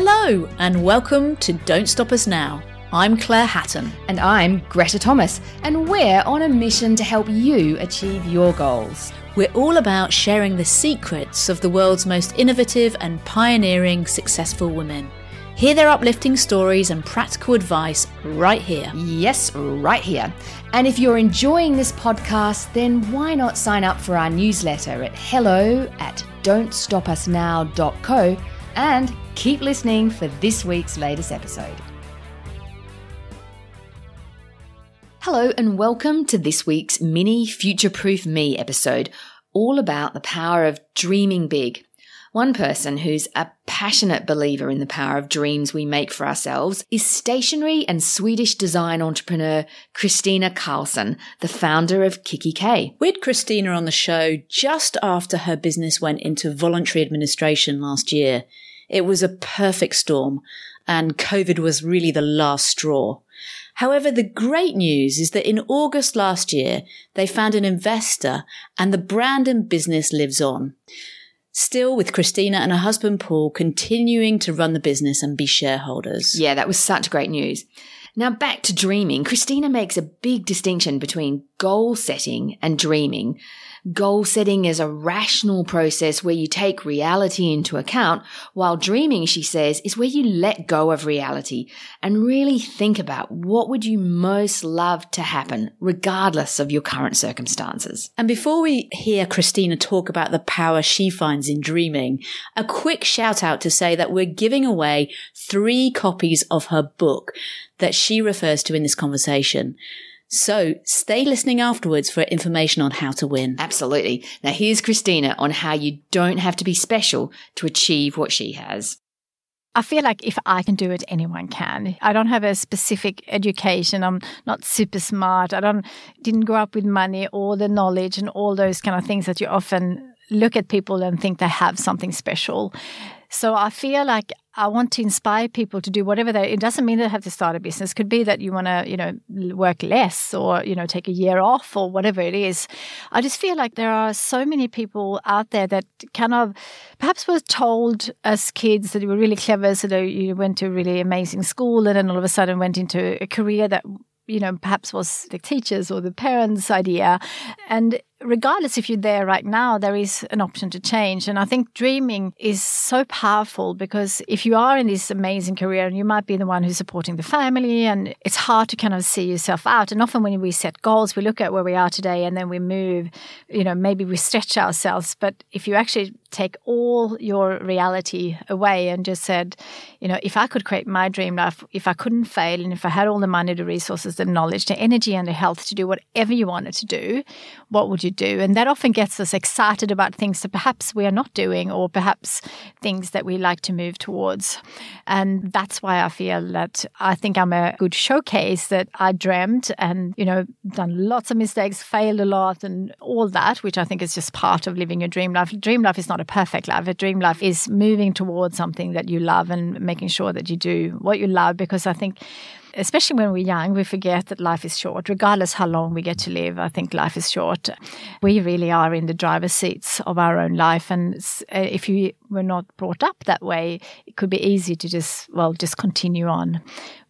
Hello and welcome to Don't Stop Us Now. I'm Claire Hatton. And I'm Greta Thomas, and we're on a mission to help you achieve your goals. We're all about sharing the secrets of the world's most innovative and pioneering successful women. Hear their uplifting stories and practical advice right here. Yes, right here. And if you're enjoying this podcast, then why not sign up for our newsletter at hello at don'tstopusnow.co and keep listening for this week's latest episode. Hello, and welcome to this week's mini Future Proof Me episode, all about the power of dreaming big. One person who's a passionate believer in the power of dreams we make for ourselves is stationery and Swedish design entrepreneur Kristina Karlsson, the founder of kikki.K. We had Kristina on the show just after her business went into voluntary administration last year. It was a perfect storm, and COVID was really the last straw. However, the great news is that in August last year, they found an investor and the brand and business lives on. Still with Kristina and her husband Paul continuing to run the business and be shareholders. Yeah, that was such great news. Now back to dreaming. Kristina makes a big distinction between goal setting and dreaming. Goal setting is a rational process where you take reality into account, while dreaming, she says, is where you let go of reality and really think about what would you most love to happen, regardless of your current circumstances. And before we hear Kristina talk about the power she finds in dreaming, a quick shout out to say that we're giving away three copies of her book that she refers to in this conversation. So stay listening afterwards for information on how to win. Absolutely. Now here's Kristina on how you don't have to be special to achieve what she has. I feel like if I can do it, anyone can. I don't have a specific education. I'm not super smart. I don't didn't grow up with money or the knowledge and all those kind of things that you often look at people and think they have something special. So I feel like I want to inspire people to do whatever they. It doesn't mean they have to start a business. It could be that you want to, you know, work less or you know take a year off or whatever it is. I just feel like there are so many people out there that kind of perhaps were told as kids that you were really clever, so that you went to a really amazing school, and then all of a sudden went into a career that you know perhaps was the teachers or the parents' idea, and regardless if you're there right now, there is an option to change. And I think dreaming is so powerful because if you are in this amazing career and you might be the one who's supporting the family and it's hard to kind of see yourself out. And often when we set goals, we look at where we are today and then we move, you know, maybe we stretch ourselves. But if you actually take all your reality away and just said, you know, if I could create my dream life, if I couldn't fail and if I had all the money, the resources, the knowledge, the energy and the health to do whatever you wanted to do, what would you do? And that often gets us excited about things that perhaps we are not doing or perhaps things that we like to move towards. And that's why I feel that I think I'm a good showcase that I dreamt and, you know, done lots of mistakes, failed a lot and all that, which I think is just part of living your dream life. Dream life is not a perfect life. A dream life is moving towards something that you love and making sure that you do what you love because I think especially when we're young, we forget that life is short. Regardless how long we get to live, I think life is short. We really are in the driver's seats of our own life, and uh, if you were not brought up that way, it could be easy to just well just continue on.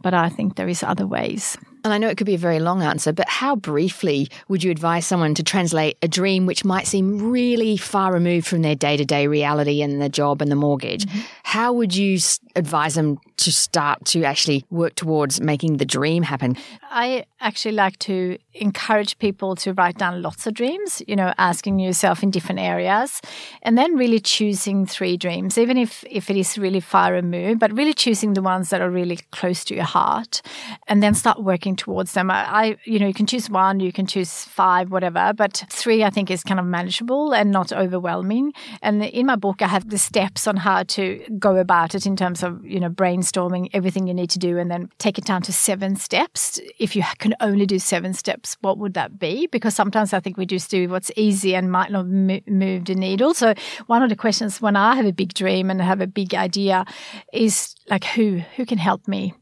But I think there is other ways. And I know it could be a very long answer, but how briefly would you advise someone to translate a dream which might seem really far removed from their day to day reality and the job and the mortgage? Mm-hmm. How would you advise them to start to actually work towards making the dream happen? I actually like to encourage people to write down lots of dreams, you know, asking yourself in different areas, and then really choosing three three dreams, even if if it is really far removed, but really choosing the ones that are really close to your heart, and then start working towards them. I, I you know, you can choose one, you can choose five, whatever, but three I think is kind of manageable and not overwhelming. And in my book, I have the steps on how to go about it in terms of you know brainstorming everything you need to do, and then take it down to seven steps. If you can only do seven steps, what would that be? Because sometimes I think we just do what's easy and might not move the needle. So one of the questions when I have a big dream and have a big idea is like who who can help me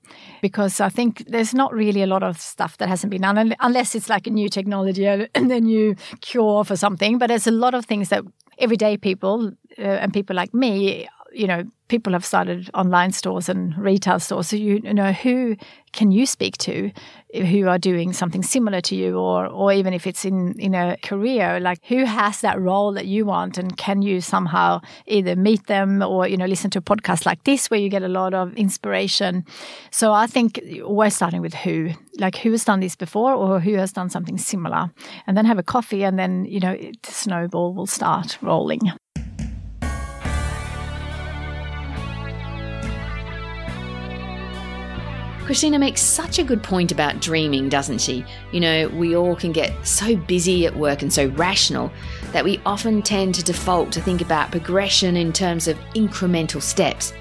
because I think there's not really a lot of stuff that hasn't been done unless it's like a new technology and a new cure for something. But there's a lot of things that everyday people uh, and people like me you know, people have started online stores and retail stores. So you, you, know, who can you speak to who are doing something similar to you, or or even if it's in in a career, like who has that role that you want, and can you somehow either meet them or you know listen to a podcast like this where you get a lot of inspiration. So I think we're starting with who, like who has done this before or who has done something similar, and then have a coffee, and then you know the snowball will start rolling. Kristina makes such a good point about dreaming, doesn't she? You know, we all can get so busy at work and so rational that we often tend to default to think about progression in terms of incremental steps.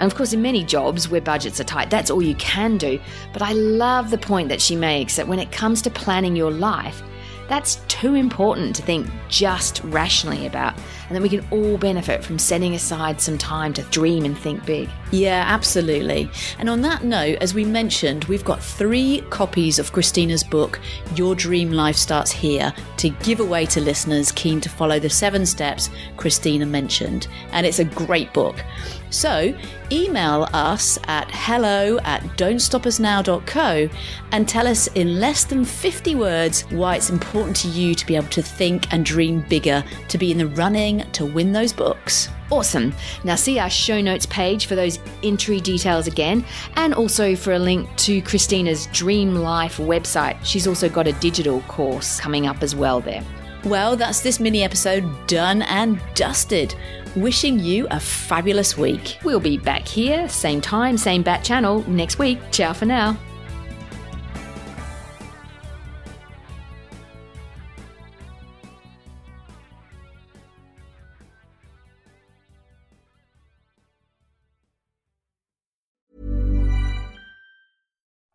And of course, in many jobs where budgets are tight, that's all you can do. But I love the point that she makes that when it comes to planning your life, that's too important to think just rationally about, and that we can all benefit from setting aside some time to dream and think big. Yeah, absolutely. And on that note, as we mentioned, we've got three copies of Kristina's book, Your Dream Life Starts Here, to give away to listeners keen to follow the seven steps Kristina mentioned. And it's a great book. So email us at hello at don'tstopusnow.co and tell us in less than 50 words why it's important to you to be able to think and dream bigger, to be in the running to win those books. Awesome. Now, see our show notes page for those entry details again, and also for a link to Kristina's Dream Life website. She's also got a digital course coming up as well there. Well, that's this mini episode done and dusted. Wishing you a fabulous week. We'll be back here, same time, same bat channel next week. Ciao for now.